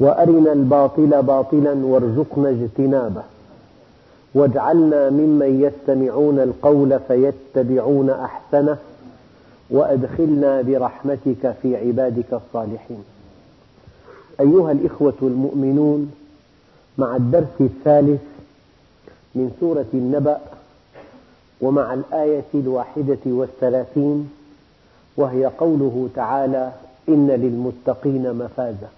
وأرنا الباطل باطلا وارزقنا اجتنابه. واجعلنا ممن يستمعون القول فيتبعون أحسنه وأدخلنا برحمتك في عبادك الصالحين. أيها الإخوة المؤمنون مع الدرس الثالث من سورة النبأ ومع الآية الواحدة والثلاثين وهي قوله تعالى إن للمتقين مفازا.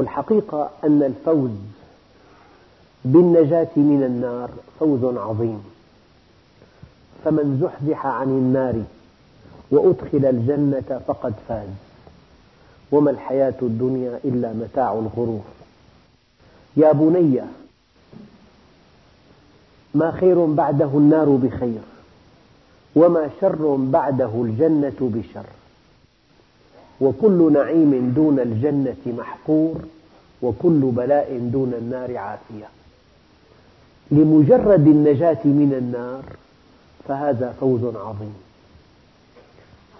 والحقيقة أن الفوز بالنجاة من النار فوز عظيم. فمن زحزح عن النار وأدخل الجنة فقد فاز. وما الحياة الدنيا إلا متاع الغرور. يا بني ما خير بعده النار بخير وما شر بعده الجنة بشر. وكل نعيم دون الجنة محقور وكل بلاء دون النار عافية. لمجرد النجاة من النار فهذا فوز عظيم.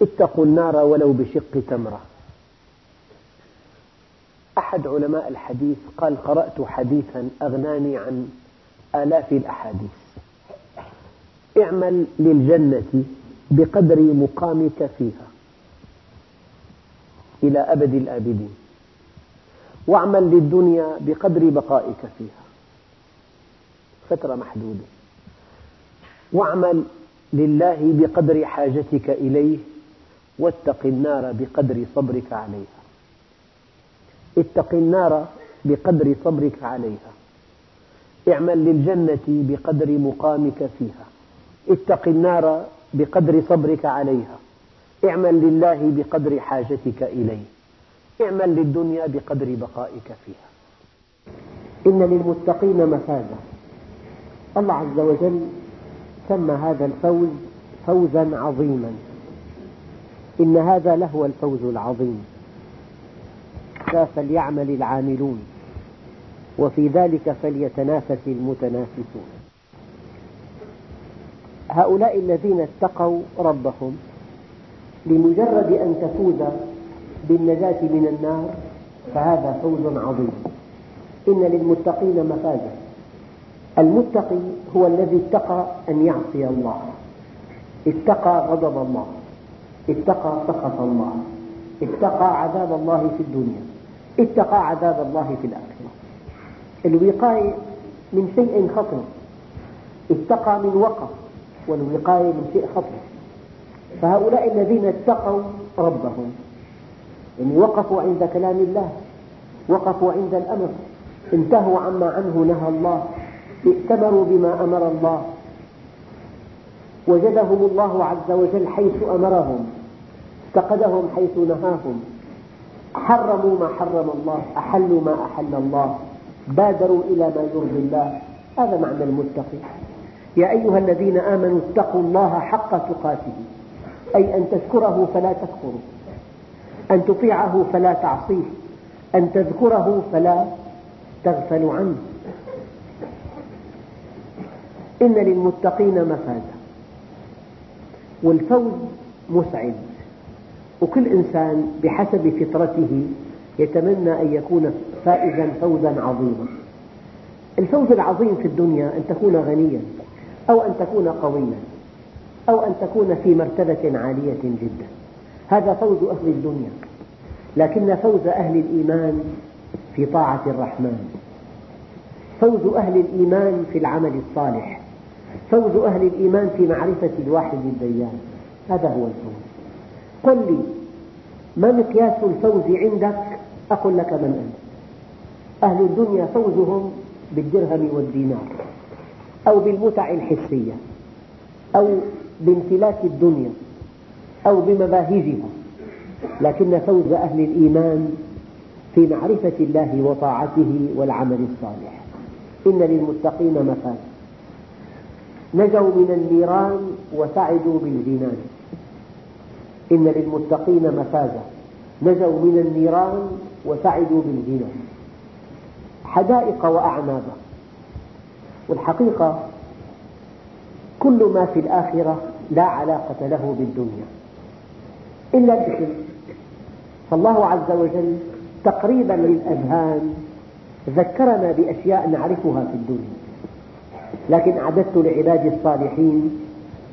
اتقوا النار ولو بشق تمرة. أحد علماء الحديث قال قرأت حديثا أغناني عن آلاف الأحاديث. اعمل للجنة بقدر مقامك فيها. إلى أبد الآبدين. واعمل للدنيا بقدر بقائك فيها. فترة محدودة. واعمل لله بقدر حاجتك إليه واتق النار بقدر صبرك عليها. اتق النار بقدر صبرك عليها. اعمل للجنة بقدر مقامك فيها. اتق النار بقدر صبرك عليها. اعمل لله بقدر حاجتك إليه. اعمل للدنيا بقدر بقائك فيها. إن للمتقين مفازا. الله عز وجل سمى هذا الفوز فوزا عظيما. إن هذا لهو الفوز العظيم. فليعمل العاملون وفي ذلك فليتنافس المتنافسون. هؤلاء الذين اتقوا ربهم لمجرد أن تفوز بالنجاة من النار فهذا فوز عظيم. إن للمتقين مفازا. المتقي هو الذي اتقى أن يعصي الله. اتقى غضب الله. اتقى سخط الله. اتقى عذاب الله في الدنيا. اتقى عذاب الله في الآخرة. الوقاية من شيء خطر. اتقى من وقف والوقاية من شيء خطر. فهؤلاء الذين اتقوا ربهم يعني وقفوا عند كلام الله وقفوا عند الأمر انتهوا عما عنه نهى الله ائتمروا بما أمر الله. وجدهم الله عز وجل حيث أمرهم افتقدهم حيث نهاهم. حرموا ما حرم الله أحلوا ما أحل الله بادروا إلى ما يرضي الله. هذا معنى المتقي يا أيها الذين آمنوا اتقوا الله حق تقاته. أي أن تشكره فلا تكفره. أن تطيعه فلا تعصيه. أن تذكره فلا تغفل عنه. إن للمتقين مفازا. والفوز مسعد. وكل إنسان بحسب فطرته يتمنى أن يكون فائزا فوزا عظيما. الفوز العظيم في الدنيا أن تكون غنيا أو أن تكون قويا. أو أن تكون في مرتبة عالية جدا. هذا فوز أهل الدنيا لكن فوز أهل الإيمان في طاعة الرحمن. فوز أهل الإيمان في العمل الصالح. فوز أهل الإيمان في معرفة الواحد الديان. هذا هو الفوز. قل لي ما مقياس الفوز عندك؟ أقول لك من أنت. أهل الدنيا فوزهم بالدرهم والدينار أو بالمتع الحسية أو بامتلاك الدنيا أو بمباهجها لكن فوز أهل الإيمان في معرفة الله وطاعته والعمل الصالح. إن للمتقين مفازا. نجوا من النيران وسعدوا بالجنان. إن للمتقين مفازا. نجوا من النيران وسعدوا بالجنان. حدائق وأعنابا. والحقيقة كل ما في الآخرة لا علاقة له بالدنيا. إلا الاسم فالله عز وجل تقريبا للأذهان ذكرنا بأشياء نعرفها في الدنيا. لكن أعددت لعبادي الصالحين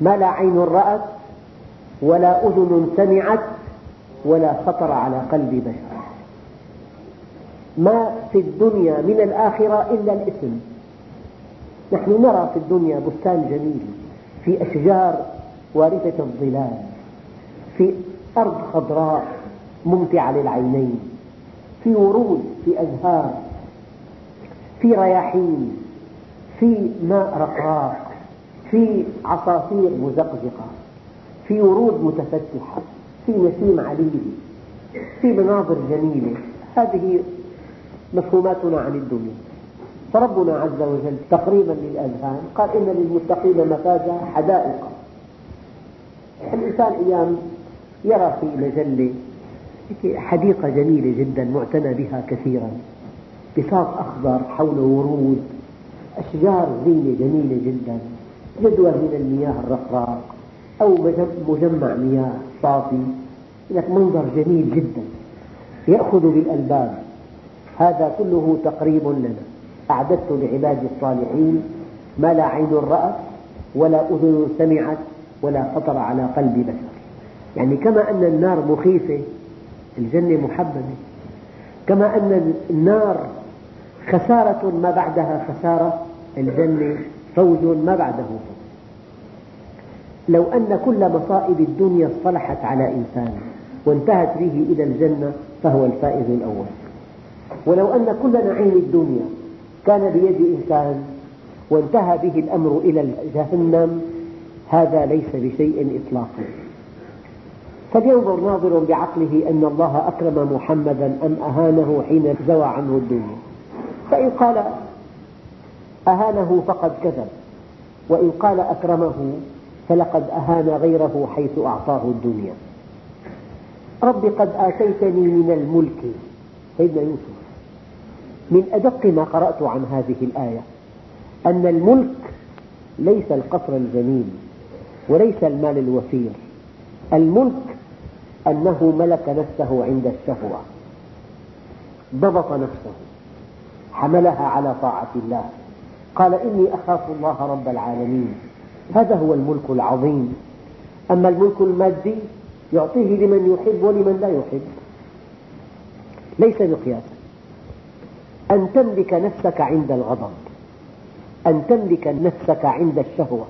ما لا عين رأت ولا أذن سمعت ولا خطر على قلب بشر. ما في الدنيا من الآخرة إلا الاسم نحن نرى في الدنيا بستان جميل في أشجار واردة الظلال في أرض خضراء ممتعة للعينين في ورود في أزهار في رياحين في ماء رقراق في عصافير مزقزقة في ورود متفتحة في نسيم عليل في مناظر جميلة. هذه مفهوماتنا عن الدنيا. فربنا عز وجل تقريبا للأذهان قال إن للمتقين مفازا حدائق. الإنسان أيام يرى في مجلة حديقة جميلة جدا معتنى بها كثيرا. بساط أخضر حوله ورود أشجار زينة جميلة جدا. جدول من المياه الرقراق أو مجمع مياه صافي. لك منظر جميل جدا. يأخذ بالألباب. هذا كله تقريب لنا. أعددت لعبادي الصالحين ما لا عين رأت ولا أذن سمعت. ولا خطر على قلب بشر. يعني كما أن النار مخيفة الجنة محببة. كما أن النار خسارة ما بعدها خسارة الجنة فوز ما بعده فوز. لو أن كل مصائب الدنيا اصطلحت على إنسان وانتهت به إلى الجنة فهو الفائز الأول. ولو أن كل نعيم الدنيا كان بيد إنسان وانتهى به الأمر إلى جهنم هذا ليس بشيء إطلاقا. فلينظر ناظر بعقله أن الله أكرم محمدا أم أهانه حين زوى عنه الدنيا. فإن قال أهانه فقد كذب وإن قال أكرمه فلقد أهان غيره حيث أعطاه الدنيا. رب قد آتيتني من الملك سيدنا يوسف من أدق ما قرأت عن هذه الآية أن الملك ليس القصر الجميل. وليس المال الوفير. الملك أنه ملك نفسه عند الشهوة. ضبط نفسه. حملها على طاعة الله. قال إني أخاف الله رب العالمين. هذا هو الملك العظيم. أما الملك المادي يعطيه لمن يحب ولمن لا يحب. ليس مقياسا أن تملك نفسك عند الغضب. أن تملك نفسك عند الشهوة.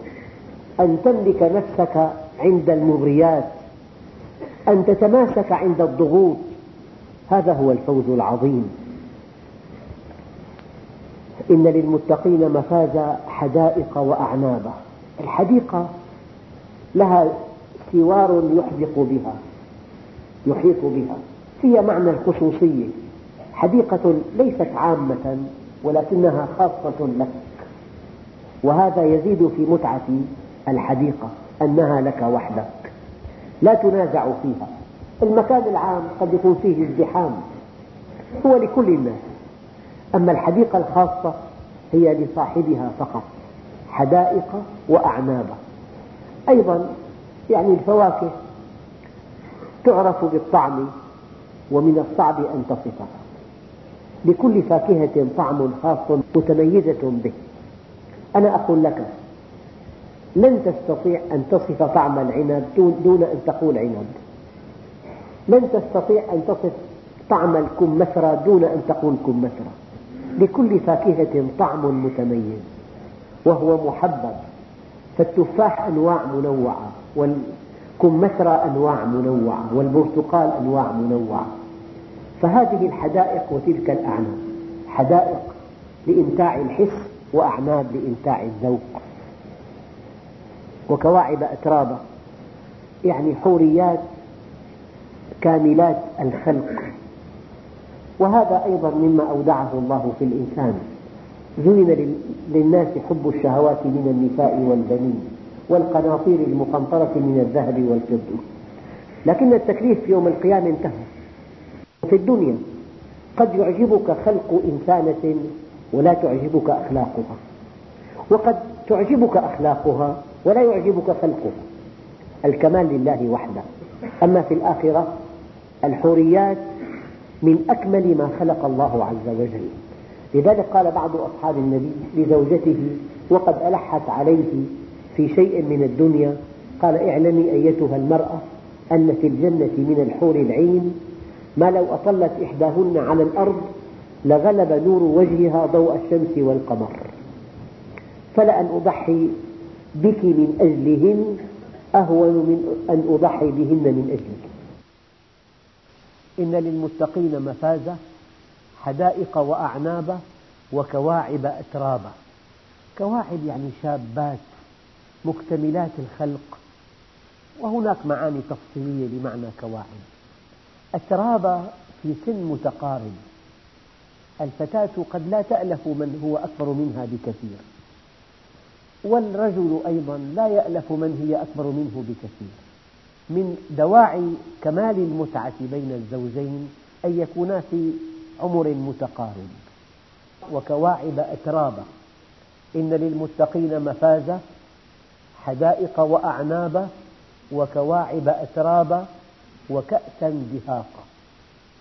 أن تملك نفسك عند المغريات أن تتماسك عند الضغوط. هذا هو الفوز العظيم. إن للمتقين مفازا حدائق وأعنابا الحديقة لها سوار يحدق بها يحيط بها. فيها معنى الخصوصية. حديقة ليست عامة ولكنها خاصة لك. وهذا يزيد في متعة الحديقة أنها لك وحدك. لا تنازع فيها. المكان العام قد يكون فيه ازدحام. هو لكل الناس. أما الحديقة الخاصة هي لصاحبها فقط. حدائق وأعنابا أيضا يعني الفواكه تعرف بالطعم ومن الصعب أن تصفها. لكل فاكهة طعم خاص متميزة به. أنا أقول لك لن تستطيع أن تصف طعم العنب دون أن تقول عنب. لن تستطيع أن تصف طعم الكمثرى دون أن تقول كمثرى. لكل فاكهة طعم متميز وهو محبب. فالتفاح أنواع منوعة والكمثرى أنواع منوعة والبرتقال أنواع منوعة. فهذه الحدائق وتلك الأعناب حدائق لإمتاع الحس وأعناب لإمتاع الذوق. وكواعب أترابا يعني حوريات كاملات الخلق. وهذا أيضا مما أودعه الله في الإنسان. زين للناس حب الشهوات من النساء والبنين والقناطير المقنطرة من الذهب والفضة. لكن التكليف يوم القيامة انتهى. في الدنيا قد يعجبك خلق إنسانة ولا تعجبك أخلاقها. وقد تعجبك أخلاقها ولا يعجبك خلقها الكمال لله وحده. أما في الآخرة الحوريات من أكمل ما خلق الله عز وجل. لذلك قال بعض أصحاب النبي لزوجته وقد ألحت عليه في شيء من الدنيا. قال اعلمي أيتها المرأة أن في الجنة من الحور العين ما لو أطلت إحداهن على الأرض لغلب نور وجهها ضوء الشمس والقمر. فلأن أضحي بك من أجلهن أهون من أن أضحي بهن من أجلك. إن للمتقين مفازة حدائق وأعنابا وكواعب أترابا كواعب يعني شابات مكتملات الخلق. وهناك معاني تفصيلية لمعنى كواعب. أترابا في سن متقارب. الفتاة قد لا تألف من هو أكبر منها بكثير. والرجل أيضا لا يألف من هي أكبر منه بكثير. من دواعي كمال المتعة بين الزوجين أن يكونا في عمر متقارب. وكواعب أترابا إن للمتقين مفازة حدائق وأعنابا وكواعب أترابا وكأسا دهاقا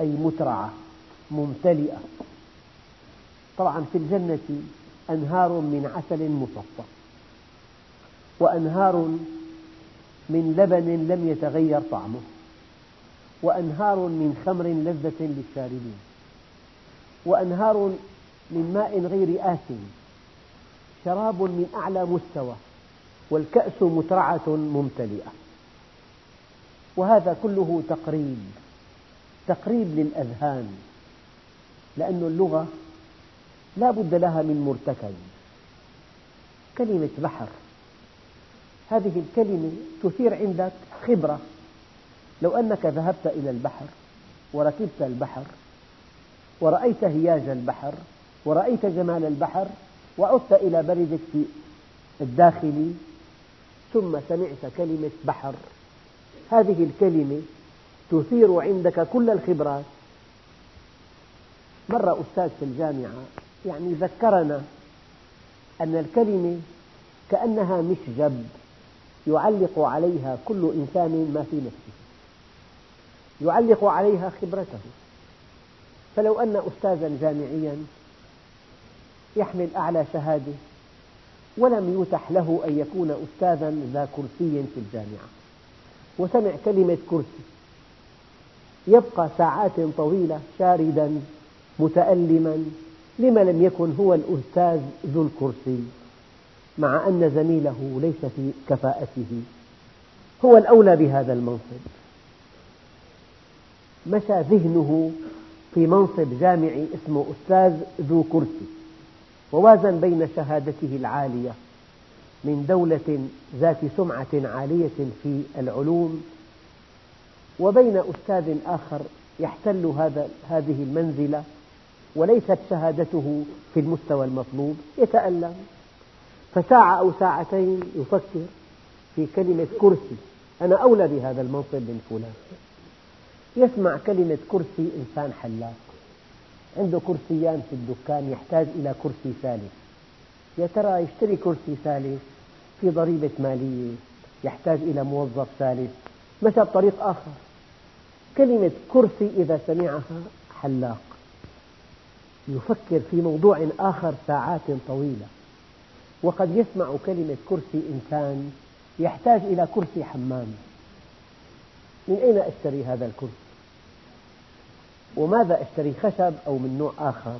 أي مترعة ممتلئة. طبعا في الجنة أنهار من عسل مصفى وأنهار من لبن لم يتغير طعمه وأنهار من خمر لذة للشاربين وأنهار من ماء غير آسن شراب من أعلى مستوى والكأس مترعة ممتلئة. وهذا كله تقريب تقريب للأذهان لأن اللغة لا بد لها من مرتكز كلمة بحر. هذه الكلمة تثير عندك خبرة. لو أنك ذهبت إلى البحر وركبت البحر ورأيت هياج البحر ورأيت جمال البحر وعدت إلى بلدك في الداخلي ثم سمعت كلمة بحر هذه الكلمة تثير عندك كل الخبرات. مرة أستاذ في الجامعة يعني ذكرنا أن الكلمة كأنها مشجب يعلق عليها كل إنسان ما في نفسه. يعلق عليها خبرته. فلو أن أستاذا جامعيا يحمل أعلى شهادة ولم يتح له أن يكون أستاذا ذا كرسي في الجامعة وسمع كلمة كرسي يبقى ساعات طويلة شاردا متألما لما لم يكن هو الأستاذ ذو الكرسي. مع أن زميله ليس في كفاءته. هو الأولى بهذا المنصب. مشى ذهنه في منصب جامعي اسمه أستاذ ذو كرسي ووازن بين شهادته العالية من دولة ذات سمعة عالية في العلوم وبين أستاذ آخر يحتل هذا هذه المنزلة وليست شهادته في المستوى المطلوب. يتألم. فساعة أو ساعتين يفكر في كلمة كرسي. أنا أولى بهذا المنصب من فلان. يسمع كلمة كرسي إنسان حلاق. عنده كرسيان في الدكان يحتاج إلى كرسي ثالث. يا ترى يشتري كرسي ثالث في ضريبة مالية يحتاج إلى موظف ثالث. مشى بطريق آخر. كلمة كرسي إذا سمعها حلاق. يفكر في موضوع آخر ساعات طويلة. وقد يسمع كلمة كرسي إنسان يحتاج إلى كرسي حمام. من أين أشتري هذا الكرسي؟ وماذا أشتري؟ خشب أو من نوع آخر؟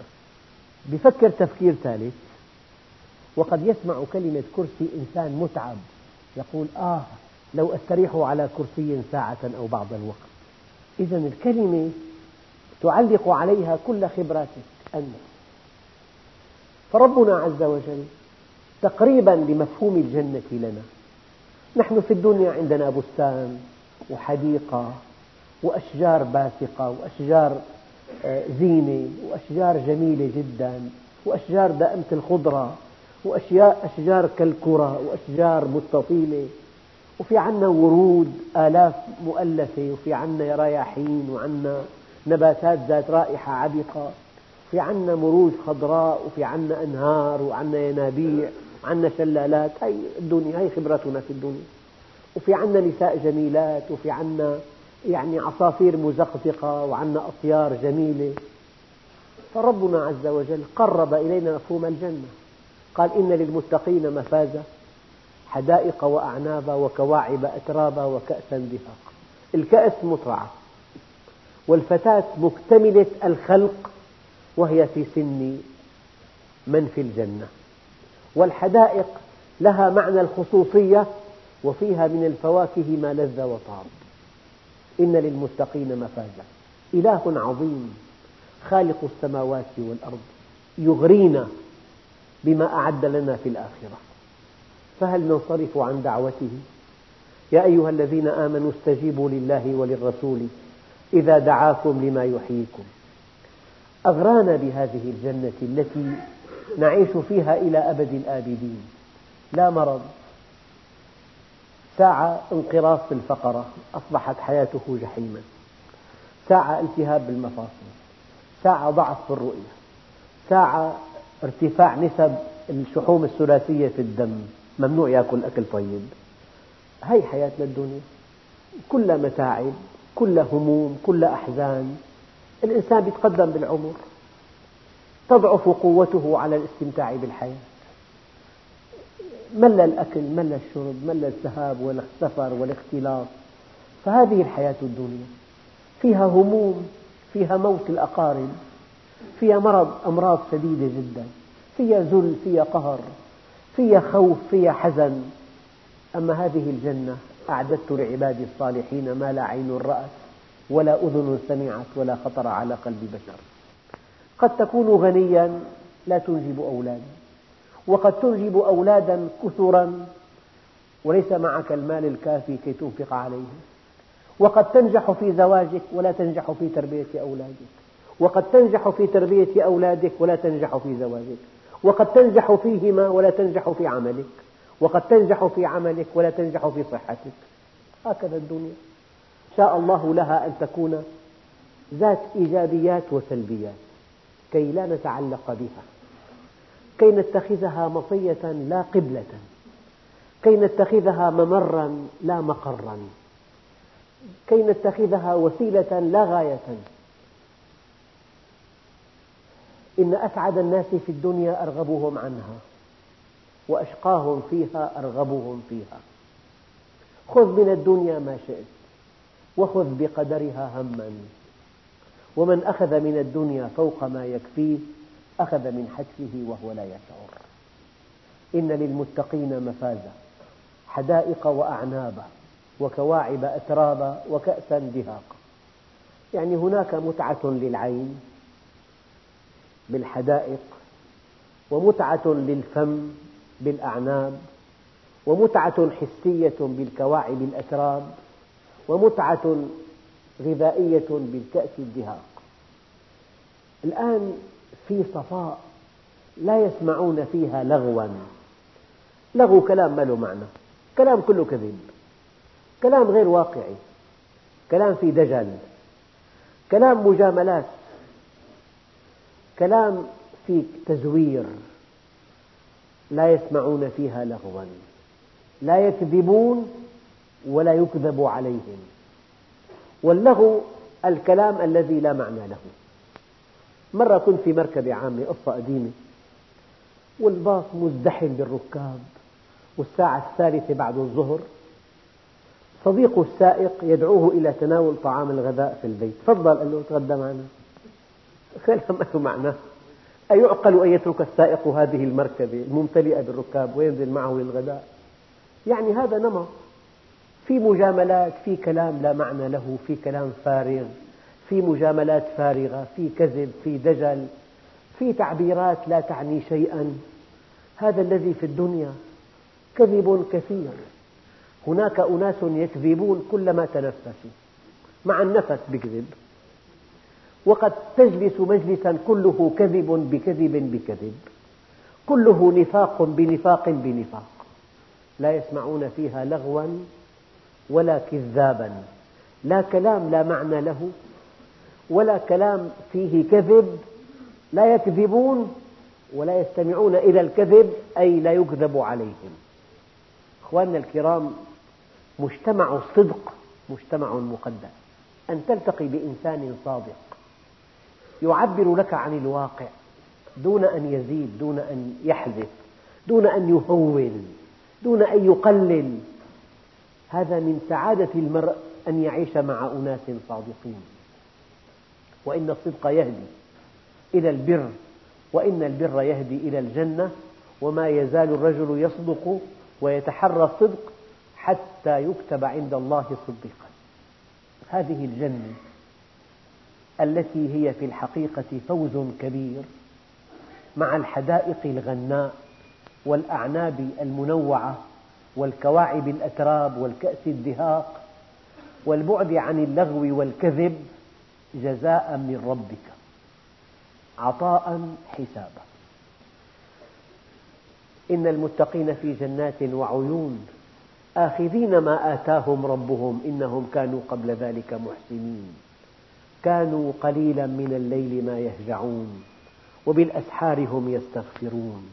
بفكر تفكير ثالث. وقد يسمع كلمة كرسي إنسان متعب. يقول آه لو أستريح على كرسي ساعة أو بعض الوقت. إذا الكلمة تعلق عليها كل خبراتك أنت. فربنا عز وجل تقريبا لمفهوم الجنة لنا. نحن في الدنيا عندنا بستان وحديقة وأشجار باسقة وأشجار آه، زينة وأشجار جميلة جدا وأشجار دائمة الخضرة وأشجار كالكرة وأشجار مستطيلة. وفي عنا ورود آلاف مؤلفة وفي عنا رياحين وعنا نباتات ذات رائحة عبقة. في عنا مروج خضراء وفي عنا أنهار وعنا ينابيع. وعنا شلالات هي الدنيا هي خبرتنا في الدنيا. وفي عنا نساء جميلات وفي عنا يعني عصافير مزقزقة وعنا أطيار جميلة. فربنا عز وجل قرب إلينا مفهوم الجنة. قال إن للمتقين مفازة حدائق وأعنابا وكواعب أترابا وكأسا دهاقا الكأس مطرعة والفتاة مكتملة الخلق وهي في سن من في الجنة. والحدائق لها معنى الخصوصية وفيها من الفواكه ما لذ وطاب. إن للمتقين مفازا. إله عظيم خالق السماوات والأرض يغرينا بما أعد لنا في الآخرة. فهل ننصرف عن دعوته؟ يا أيها الذين آمنوا استجيبوا لله وللرسول إذا دعاكم لما يحييكم. أغرانا بهذه الجنة التي نعيش فيها إلى أبد الآبدين. لا مرض. ساعة انقراض في الفقرة أصبحت حياته جحيما. ساعة التهاب بالمفاصل. ساعة ضعف في الرؤية. ساعة ارتفاع نسب الشحوم الثلاثية في الدم. ممنوع يأكل أكل طيب. هي حياتنا الدنيا. كلها متاعب كلها هموم كلها أحزان. الإنسان يتقدم بالعمر. تضعف قوته على الاستمتاع بالحياة. مل الأكل مل الشرب مل الذهاب والسفر والاختلاط. فهذه الحياة الدنيا. فيها هموم فيها موت الأقارب فيها مرض أمراض شديدة جدا. فيها ذل فيها قهر فيها خوف فيها حزن. أما هذه الجنة أعددت لعبادي الصالحين ما لا عين رأت ولا أذن سمعت ولا خطر على قلب بشر. قد تكون غنيا لا تنجب أولادا وقد تنجب أولادا كثرا وليس معك المال الكافي كي تنفق عليهم وقد تنجح في زواجك ولا تنجح في تربية أولادك. وقد تنجح في تربية أولادك ولا تنجح في زواجك. وقد تنجح فيهما ولا تنجح في عملك. وقد تنجح في عملك ولا تنجح في صحتك. هكذا الدنيا. شاء الله لها أن تكون ذات إيجابيات وسلبيات. كي لا نتعلق بها. كي نتخذها مطية لا قبلة. كي نتخذها ممرا لا مقرا. كي نتخذها وسيلة لا غاية. إن أسعد الناس في الدنيا أرغبهم عنها وأشقاهم فيها أرغبهم فيها. خذ من الدنيا ما شئت وخذ بقدرها هما. ومن أخذ من الدنيا فوق ما يكفيه أخذ من حتفه وهو لا يشعر. إن للمتقين مفازا حدائق وأعنابا وكواعب أترابا وكأسا دهاقا. يعني هناك متعة للعين بالحدائق ومتعة للفم بالأعناب ومتعة حسية بالكواعب الأتراب ومتعة غذائية بالكأس الدهاق. الآن في صفاء لا يسمعون فيها لغوا. لغو كلام ما له معنى. كلام كله كذب. كلام غير واقعي. كلام في دجل كلام مجاملات. كلام في تزوير. لا يسمعون فيها لغوا. لا يكذبون ولا يكذب عليهم. واللغو الكلام الذي لا معنى له. مرة كنت في مركبة عامة قصة قديمة. والباص مزدحم بالركاب والساعة الثالثة بعد الظهر. صديقه السائق يدعوه إلى تناول طعام الغداء في البيت. تفضل له تغدى معنا. كلام له معنى. أيعقل أن يترك السائق هذه المركبة الممتلئة بالركاب وينزل معه للغداء؟ يعني هذا نمط. في مجاملات في كلام لا معنى له في كلام فارغ في مجاملات فارغة في كذب في دجل في تعبيرات لا تعني شيئا. هذا الذي في الدنيا كذب كثير. هناك أناس يكذبون كلما تنفسوا مع النفس بكذب. وقد تجلس مجلسا كله كذب بكذب بكذب. كله نفاق بنفاق بنفاق. لا يسمعون فيها لغوا ولا كذابا. لا كلام لا معنى له ولا كلام فيه كذب. لا يكذبون ولا يستمعون إلى الكذب أي لا يكذب عليهم. أخواننا الكرام مجتمع الصدق مجتمع مقدس. أن تلتقي بإنسان صادق. يعبر لك عن الواقع دون أن يزيد دون أن يحذف دون أن يهون دون أن يقلل. هذا من سعادة المرء أن يعيش مع أناس صادقين. وإن الصدق يهدي إلى البر وإن البر يهدي إلى الجنة وما يزال الرجل يصدق ويتحرى الصدق حتى يكتب عند الله صديقا هذه الجنة التي هي في الحقيقة فوز كبير مع الحدائق الغناء والأعناب المنوعة والكواعب الأتراب والكأس الدهاق والبعد عن اللغو والكذب جزاء من ربك عطاء حسابا. إن المتقين في جنات وعيون آخذين ما آتاهم ربهم إنهم كانوا قبل ذلك محسنين. كانوا قليلا من الليل ما يهجعون وبالأسحار هم يستغفرون.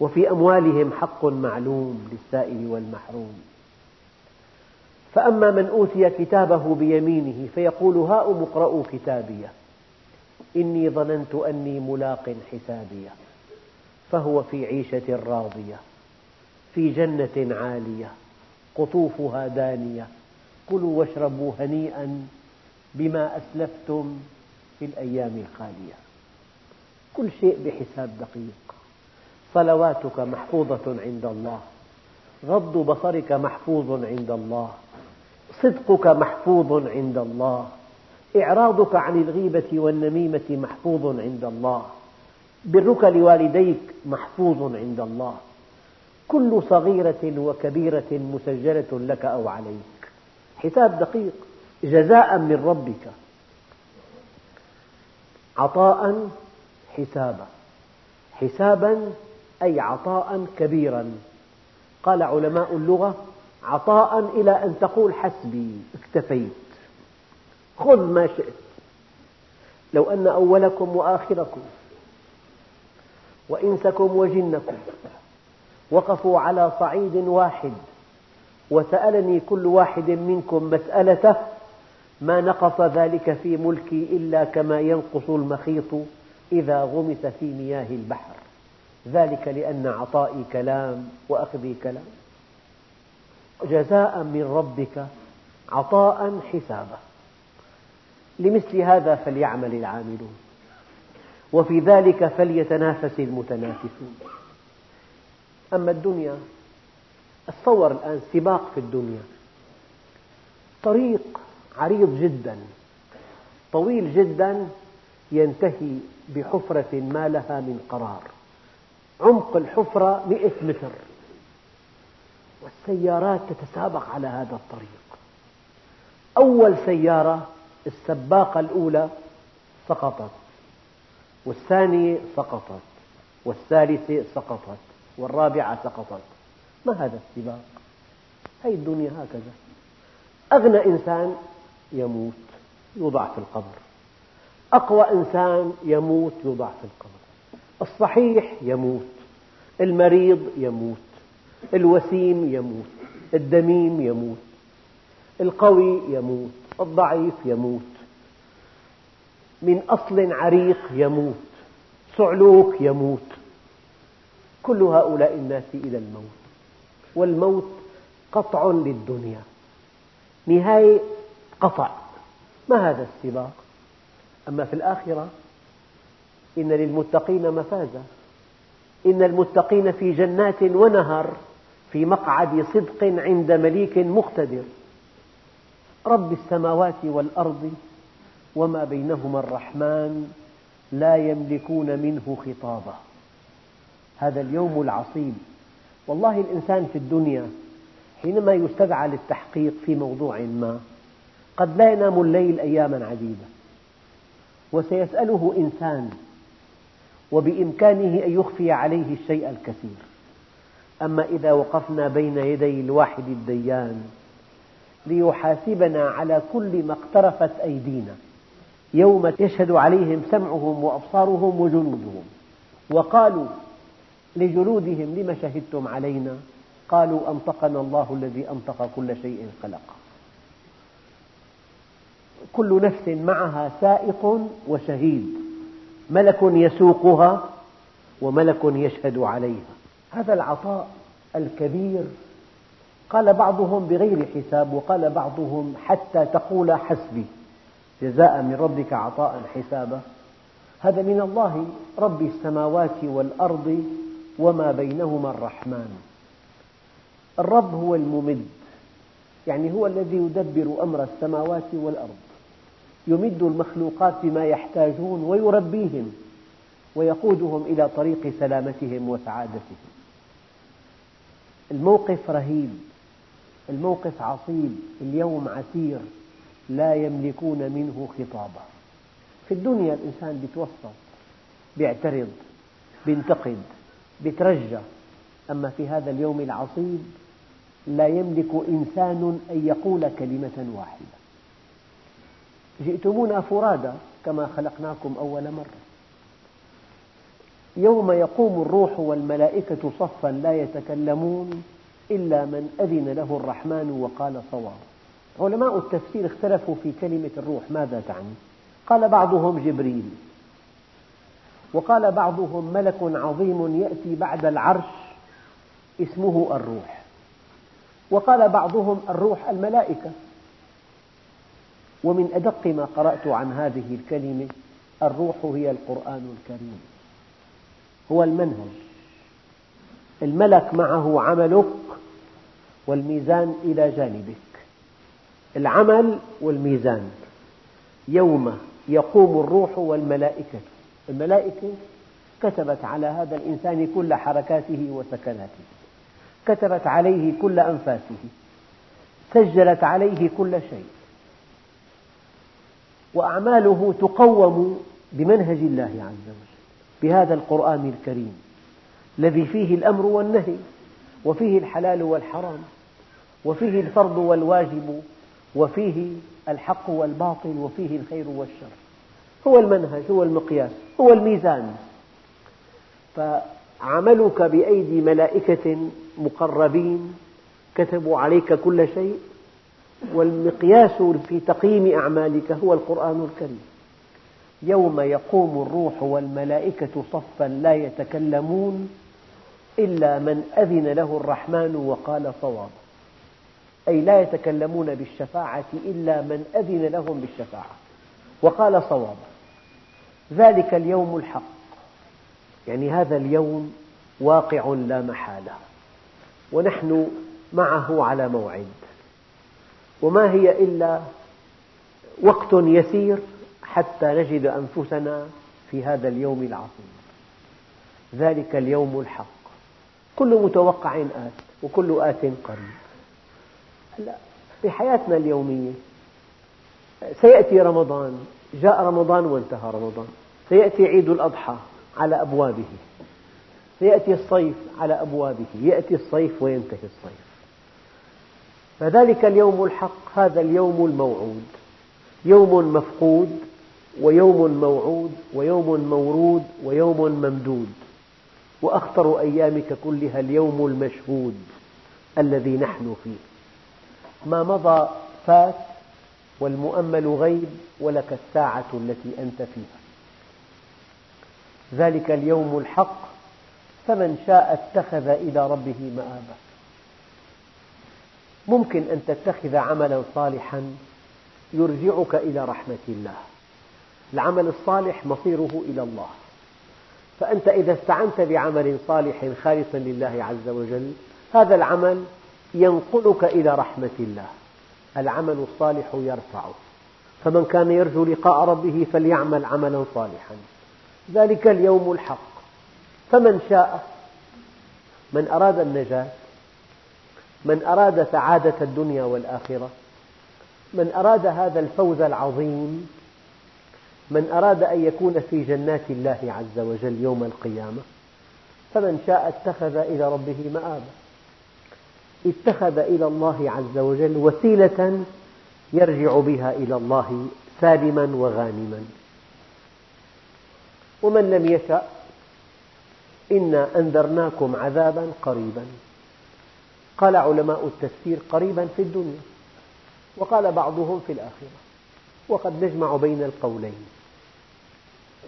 وفي أموالهم حق معلوم للسائل والمحروم. فأما من أوتي كتابه بيمينه فيقول هاؤم اقرءوا كتابيه إني ظننت أني ملاق حسابيه فهو في عيشة راضية في جنة عالية قطوفها دانية. كلوا واشربوا هنيئا بما أسلفتم في الأيام الخالية. كل شيء بحساب دقيق. صلواتك محفوظة عند الله. غض بصرك محفوظ عند الله. صدقك محفوظ عند الله. إعراضك عن الغيبة والنميمة محفوظ عند الله. برك لوالديك محفوظ عند الله. كل صغيرة وكبيرة مسجلة لك أو عليك. حساب دقيق. جزاء من ربك. عطاء حسابا. حسابا أي عطاء كبيرا. قال علماء اللغة عطاء إلى أن تقول حسبي اكتفيت. خذ ما شئت. لو أن أولكم وآخركم وإنسكم وجنكم وقفوا على صعيد واحد وسألني كل واحد منكم مسألته ما نقص ذلك في ملكي إلا كما ينقص المخيط إذا غمس في مياه البحر. ذلك لأن عطائي كلام وأخذي كلام. جزاء من ربك عطاء حسابا لمثل هذا فليعمل العاملون. وفي ذلك فليتنافس المتنافسون. أما الدنيا تصور الآن سباق في الدنيا. طريق عريض جدا طويل جدا ينتهي بحفرة ما لها من قرار. عمق الحفرة مئة متر. والسيارات تتسابق على هذا الطريق. أول سيارة السباقة الأولى سقطت والثانية سقطت والثالثة سقطت والرابعة سقطت. ما هذا السباق؟ هذه الدنيا هكذا. أغنى إنسان يموت يوضع في القبر. أقوى إنسان يموت يوضع في القبر. الصحيح يموت المريض يموت الوسيم يموت الدميم يموت القوي يموت الضعيف يموت من أصل عريق يموت صعلوك يموت. كل هؤلاء الناس إلى الموت والموت قطع للدنيا. نهاية قطع. ما هذا السباق؟ أما في الآخرة إن للمتقين مفازا. إن المتقين في جنات ونهر في مقعد صدق عند مليك مقتدر. رب السماوات والأرض وما بينهما الرحمن لا يملكون منه خطابا. هذا اليوم العصيب. والله الإنسان في الدنيا حينما يستدعى للتحقيق في موضوع ما قد لا ينام الليل أياما عديدة. وسيسأله إنسان وبإمكانه أن يخفي عليه الشيء الكثير. أما إذا وقفنا بين يدي الواحد الديان ليحاسبنا على كل ما اقترفت أيدينا يوم يشهد عليهم سمعهم وأبصارهم وجلودهم وقالوا لجلودهم لم شهدتم علينا؟ قالوا أنطقنا الله الذي أنطق كل شيء خلقه كل نفس معها سائق وشهيد. ملك يسوقها وملك يشهد عليها. هذا العطاء الكبير. قال بعضهم بغير حساب وقال بعضهم حتى تقول حسبي. جزاء من ربك عطاء حسابا هذا من الله رب السماوات والأرض وما بينهما الرحمن. الرب هو الممد يعني هو الذي يدبر أمر السماوات والأرض. يمد المخلوقات بما يحتاجون ويربيهم ويقودهم إلى طريق سلامتهم وسعادتهم. الموقف رهيب الموقف عصيب اليوم عسير لا يملكون منه خطابا. في الدنيا الإنسان يتوسط يعترض ينتقد يترجى أما في هذا اليوم العصيب لا يملك إنسان أن يقول كلمة واحدة. جئتمونا فرادى كما خلقناكم أول مرة. يوم يقوم الروح والملائكة صفا لا يتكلمون إلا من أذن له الرحمن وقال صواب. علماء التفسير اختلفوا في كلمة الروح ماذا تعني؟ قال بعضهم جبريل وقال بعضهم ملك عظيم يأتي بعد العرش اسمه الروح وقال بعضهم الروح الملائكة. ومن أدق ما قرأت عن هذه الكلمة الروح هي القرآن الكريم. هو المنهج. الملك معه عملك والميزان إلى جانبك. العمل والميزان. يوم يقوم الروح والملائكة. الملائكة كتبت على هذا الإنسان كل حركاته وسكناته. كتبت عليه كل أنفاسه. سجلت عليه كل شيء. وأعماله تقوم بمنهج الله عز وجل بهذا القرآن الكريم الذي فيه الأمر والنهي وفيه الحلال والحرام وفيه الفرض والواجب وفيه الحق والباطل وفيه الخير والشر. هو المنهج هو المقياس هو الميزان. فعملك بأيدي ملائكة مقربين كتبوا عليك كل شيء والمقياس في تقييم أعمالك هو القرآن الكريم. يوم يقوم الروح والملائكة صفا لا يتكلمون إلا من أذن له الرحمن وقال صواب. أي لا يتكلمون بالشفاعة إلا من أذن لهم بالشفاعة وقال صوابا ذلك اليوم الحق. يعني هذا اليوم واقع لا محالة. ونحن معه على موعد. وما هي إلا وقت يسير حتى نجد أنفسنا في هذا اليوم العظيم. ذلك اليوم الحق. كل متوقع آت وكل آت قريب. في حياتنا اليومية سيأتي رمضان جاء رمضان وانتهى رمضان. سيأتي عيد الأضحى على أبوابه. سيأتي الصيف على أبوابه. يأتي الصيف وينتهي الصيف. فذلك اليوم الحق هذا اليوم الموعود. يوم مفقود ويوم موعود ويوم مورود ويوم ممدود. وأخطر أيامك كلها اليوم المشهود الذي نحن فيه. ما مضى فات والمؤمل غيب ولك الساعة التي أنت فيها. ذلك اليوم الحق فمن شاء اتخذ إلى ربه مآبا. ممكن أن تتخذ عملا صالحا يرجعك إلى رحمة الله. العمل الصالح مصيره إلى الله. فأنت إذا استعنت بعمل صالح خالصا لله عز وجل هذا العمل ينقلك إلى رحمة الله. العمل الصالح يرفعه. فمن كان يرجو لقاء ربه فليعمل عملا صالحا. ذلك اليوم الحق. فمن شاء من أراد النجاة من أراد سعادة الدنيا والآخرة من أراد هذا الفوز العظيم من أراد أن يكون في جنات الله عز وجل يوم القيامة. فمن شاء اتخذ إلى ربه مآبا. اتخذ إلى الله عز وجل وسيلة يرجع بها إلى الله سالما وغانما. ومن لم يشأ إنا أنذرناكم عذابا قريبا. قال علماء التفسير قريبا في الدنيا وقال بعضهم في الآخرة وقد نجمع بين القولين.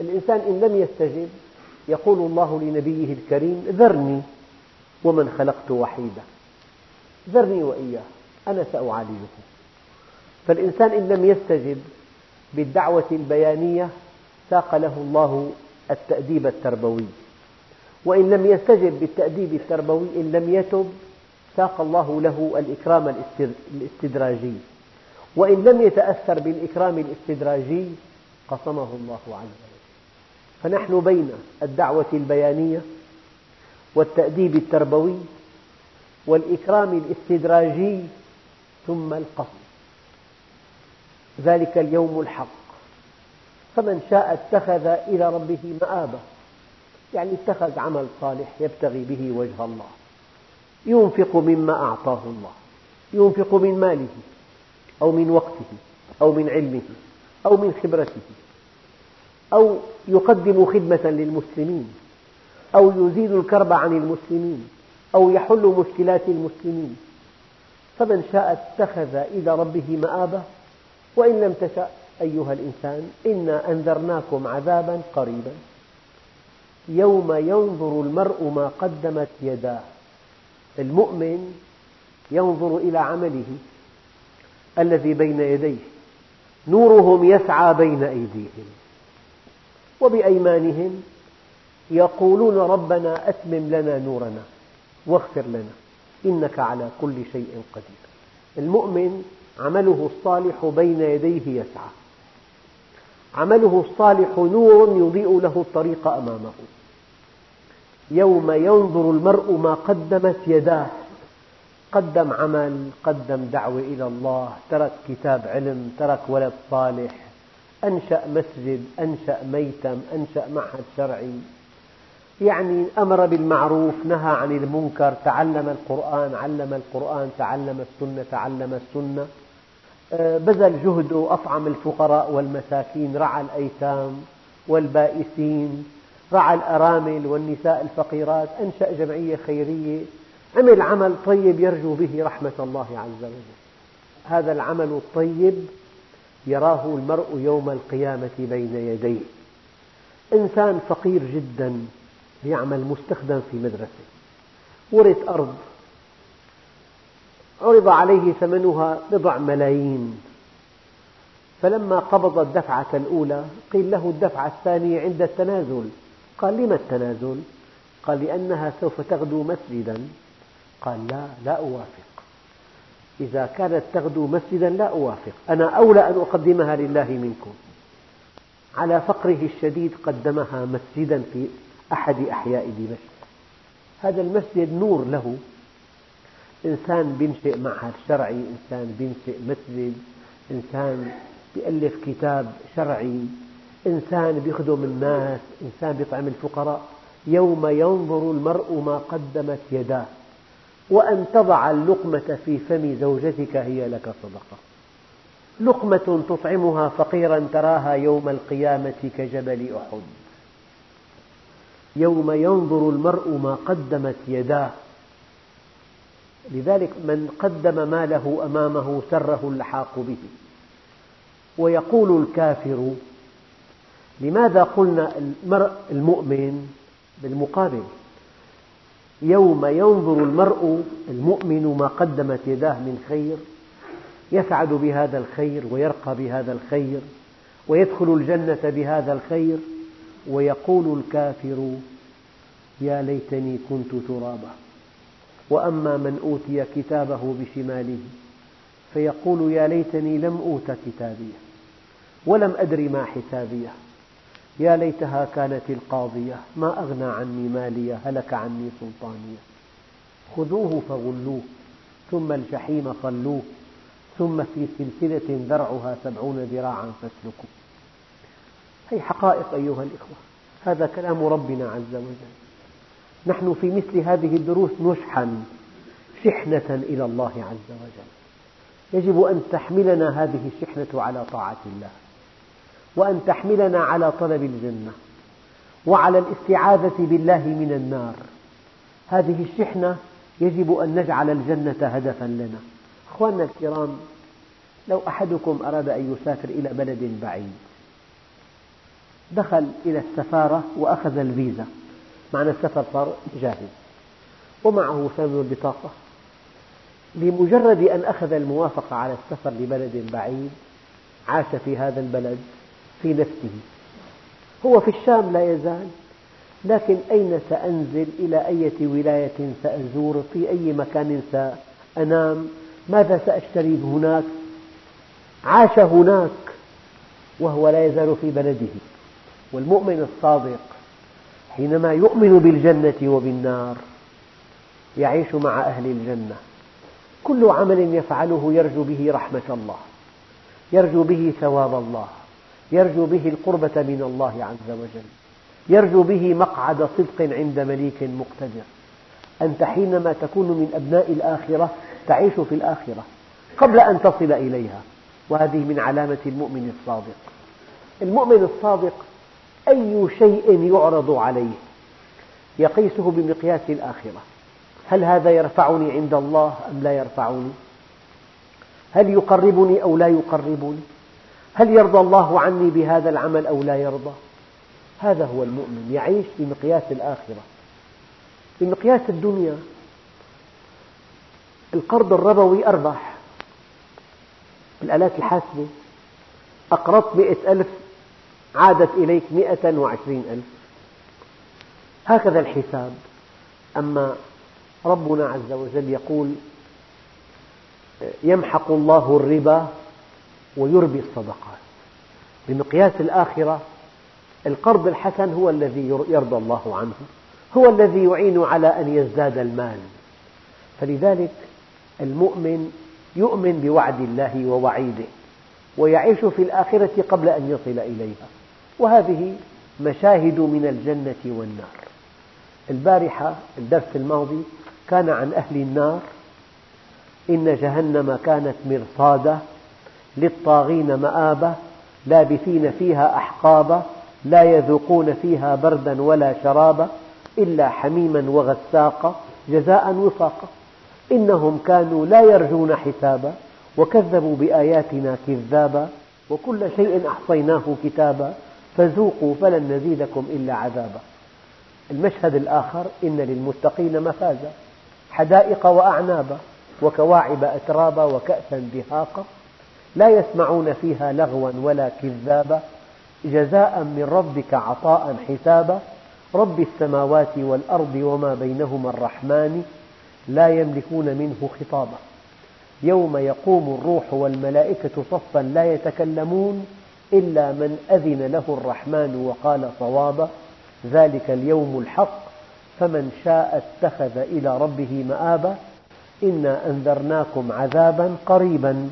الإنسان إن لم يستجب يقول الله لنبيه الكريم ذرني ومن خلقت وحيدا ذرني وإياه أنا سأعالجه. فالإنسان إن لم يستجب بالدعوة البيانية ساق له الله التأديب التربوي. وإن لم يستجب بالتأديب التربوي إن لم يتب ساق الله له الإكرام الاستدراجي. وإن لم يتأثر بالإكرام الاستدراجي قصمه الله عز وجل. فنحن بين الدعوة البيانية والتأديب التربوي والإكرام الاستدراجي ثم القصد. ذلك اليوم الحق. فمن شاء اتخذ إلى ربه مآبا. يعني اتخذ عمل صالح يبتغي به وجه الله. ينفق مما أعطاه الله ينفق من ماله أو من وقته أو من علمه أو من خبرته أو يقدم خدمة للمسلمين أو يزيل الكرب عن المسلمين أو يحل مشكلات المسلمين. فمن شاء اتخذ إلى ربه مآبا وإن لم تشأ أيها الإنسان إنا أنذرناكم عذابا قريبا. يوم ينظر المرء ما قدمت يداه. المؤمن ينظر إلى عمله الذي بين يديه نورهم يسعى بين أيديهم وبأيمانهم يقولون ربنا أتمم لنا نورنا واغفر لنا إنك على كل شيء قدير. المؤمن عمله الصالح بين يديه يسعى عمله الصالح نور يضيء له الطريق أمامه. يوم ينظر المرء ما قدمت يداه. قدم عمل قدم دعوة إلى الله ترك كتاب علم ترك ولد صالح أنشأ مسجد أنشأ ميتم أنشأ معهد شرعي. يعني أمر بالمعروف نهى عن المنكر تعلم القرآن علم القرآن تعلم السنة تعلم السنة. آه، بذل جهده أطعم الفقراء والمساكين رعى الأيتام والبائسين. رعى الأرامل والنساء الفقيرات أنشأ جمعية خيرية عمل عمل طيب يرجو به رحمة الله عز وجل. هذا العمل الطيب يراه المرء يوم القيامة بين يديه. إنسان فقير جدا يعمل مستخدم في مدرسة. ورث أرض. عرض عليه ثمنها بضع ملايين. فلما قبض الدفعة الأولى قيل له الدفعة الثانية عند التنازل. قال لم التنازل؟ قال لأنها سوف تغدو مسجدا. قال لا لا أوافق. إذا كانت تغدو مسجدا لا أوافق. أنا أولى أن أقدمها لله منكم. على فقره الشديد قدمها مسجدا في أحد أحياء دمشق. هذا المسجد نور له. إنسان بينشئ معهد شرعي إنسان بينشئ مسجد إنسان بيألف كتاب شرعي. إنسان بيخدم الناس إنسان بيطعم الفقراء يوم ينظر المرء ما قدمت يداه. وأن تضع اللقمة في فم زوجتك هي لك صدقة. لقمة تطعمها فقيرا تراها يوم القيامة كجبل أحد. يوم ينظر المرء ما قدمت يداه. لذلك من قدم ماله أمامه سره اللحاق به. ويقول الكافر لماذا قلنا المرء المؤمن بالمقابل؟ يوم ينظر المرء المؤمن ما قدمت يداه من خير يسعد بهذا الخير ويرقى بهذا الخير ويدخل الجنة بهذا الخير ويقول الكافر يا ليتني كنت ترابا. وأما من أوتي كتابه بشماله فيقول يا ليتني لم أوت كتابيه ولم أدر ما حسابيه. يا ليتها كانت القاضية ما أغنى عني مالية هلك عني سلطانية. خذوه فغلوه ثم الجحيم صلوه ثم في سلسلة ذرعها سبعون ذراعا فاسلكوا هذه حقائق أيها الإخوة هذا كلام ربنا عز وجل. نحن في مثل هذه الدروس نشحن شحنة إلى الله عز وجل. يجب أن تحملنا هذه الشحنة على طاعة الله. وأن تحملنا على طلب الجنة وعلى الاستعاذة بالله من النار. هذه الشحنة يجب أن نجعل الجنة هدفا لنا. أخواننا الكرام لو أحدكم أراد أن يسافر إلى بلد بعيد دخل إلى السفارة وأخذ الفيزا. معنى السفر صار جاهز. ومعه ثمن البطاقة. بمجرد أن أخذ الموافقة على السفر لبلد بعيد عاش في هذا البلد في نفسه. هو في الشام لا يزال لكن أين سأنزل؟ إلى أية ولاية سأزور؟ في أي مكان سأنام؟ ماذا سأشتري هناك عاش هناك وهو لا يزال في بلده. والمؤمن الصادق حينما يؤمن بالجنة وبالنار يعيش مع أهل الجنة. كل عمل يفعله يرجو به رحمة الله يرجو به ثواب الله. يرجو به القربة من الله عز وجل. يرجو به مقعد صدق عند مليك مقتدر. أنت حينما تكون من أبناء الآخرة تعيش في الآخرة قبل أن تصل إليها. وهذه من علامة المؤمن الصادق. المؤمن الصادق أي شيء يعرض عليه يقيسه بمقياس الآخرة. هل هذا يرفعني عند الله أم لا يرفعني؟ هل يقربني أو لا يقربني؟ هل يرضى الله عني بهذا العمل أو لا يرضى؟ هذا هو المؤمن يعيش بمقياس الآخرة. بمقياس الدنيا. القرض الربوي أربح الآلات الحاسبة. أقرضت مئة ألف عادت إليك مئة وعشرين ألف. هكذا الحساب. أما ربنا عز وجل يقول يمحق الله الربا ويربي الصدقات. بمقياس الآخرة القرض الحسن هو الذي يرضى الله عنه هو الذي يعين على أن يزداد المال. فلذلك المؤمن يؤمن بوعد الله ووعيده ويعيش في الآخرة قبل أن يصل إليها. وهذه مشاهد من الجنة والنار. البارحة الدرس الماضي كان عن أهل النار إن جهنم كانت مرصادا للطاغين مآبا لابثين فيها أحقابا لا يذوقون فيها بردا ولا شرابا إلا حميما وغساقا جزاء وفاقا. إنهم كانوا لا يرجون حسابا وكذبوا بآياتنا كذابا وكل شيء أحصيناه كتابا فذوقوا فلن نزيدكم إلا عذابا. المشهد الآخر إن للمتقين مفازا حدائق وأعنابا وكواعب أترابا وكأسا دهاقا. لا يسمعون فيها لغوا ولا كذابا. جزاء من ربك عطاء حسابا. رب السماوات والأرض وما بينهما الرحمن لا يملكون منه خطابا. يوم يقوم الروح والملائكة صفا لا يتكلمون إلا من أذن له الرحمن وقال صوابا. ذلك اليوم الحق. فمن شاء اتخذ إلى ربه مآبا. إنا أنذرناكم عذابا قريبا.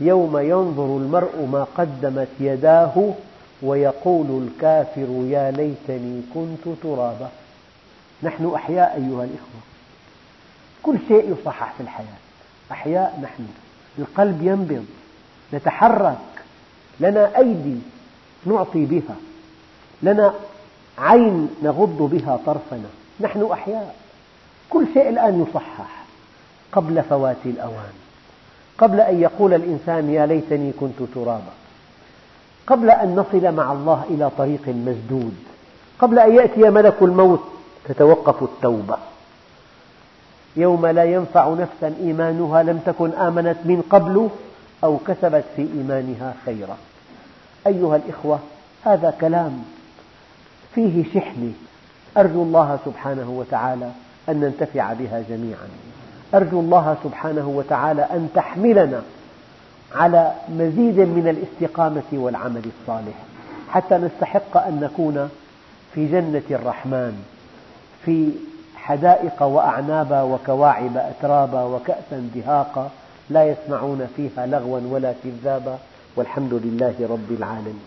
يوم ينظر المرء ما قدمت يداه ويقول الكافر يا ليتني كنت ترابا. نحن أحياء أيها الإخوة. كل شيء يصحح في الحياة. أحياء نحن. القلب ينبض. نتحرك. لنا أيدي نعطي بها. لنا عين نغض بها طرفنا. نحن أحياء. كل شيء الآن يصحح قبل فوات الأوان. قبل أن يقول الإنسان يا ليتني كنت ترابا. قبل أن نصل مع الله إلى طريق مسدود. قبل أن يأتي ملك الموت تتوقف التوبة. يوم لا ينفع نفسا إيمانها لم تكن آمنت من قبل أو كسبت في إيمانها خيرا. أيها الإخوة هذا كلام فيه شحنة أرجو الله سبحانه وتعالى أن ننتفع بها جميعا. أرجو الله سبحانه وتعالى أن تحملنا على مزيد من الاستقامة والعمل الصالح حتى نستحق أن نكون في جنة الرحمن في حدائق وأعنابا وكواعب أترابا وكأسا دهاقا لا يسمعون فيها لغوا ولا كذابا والحمد لله رب العالمين.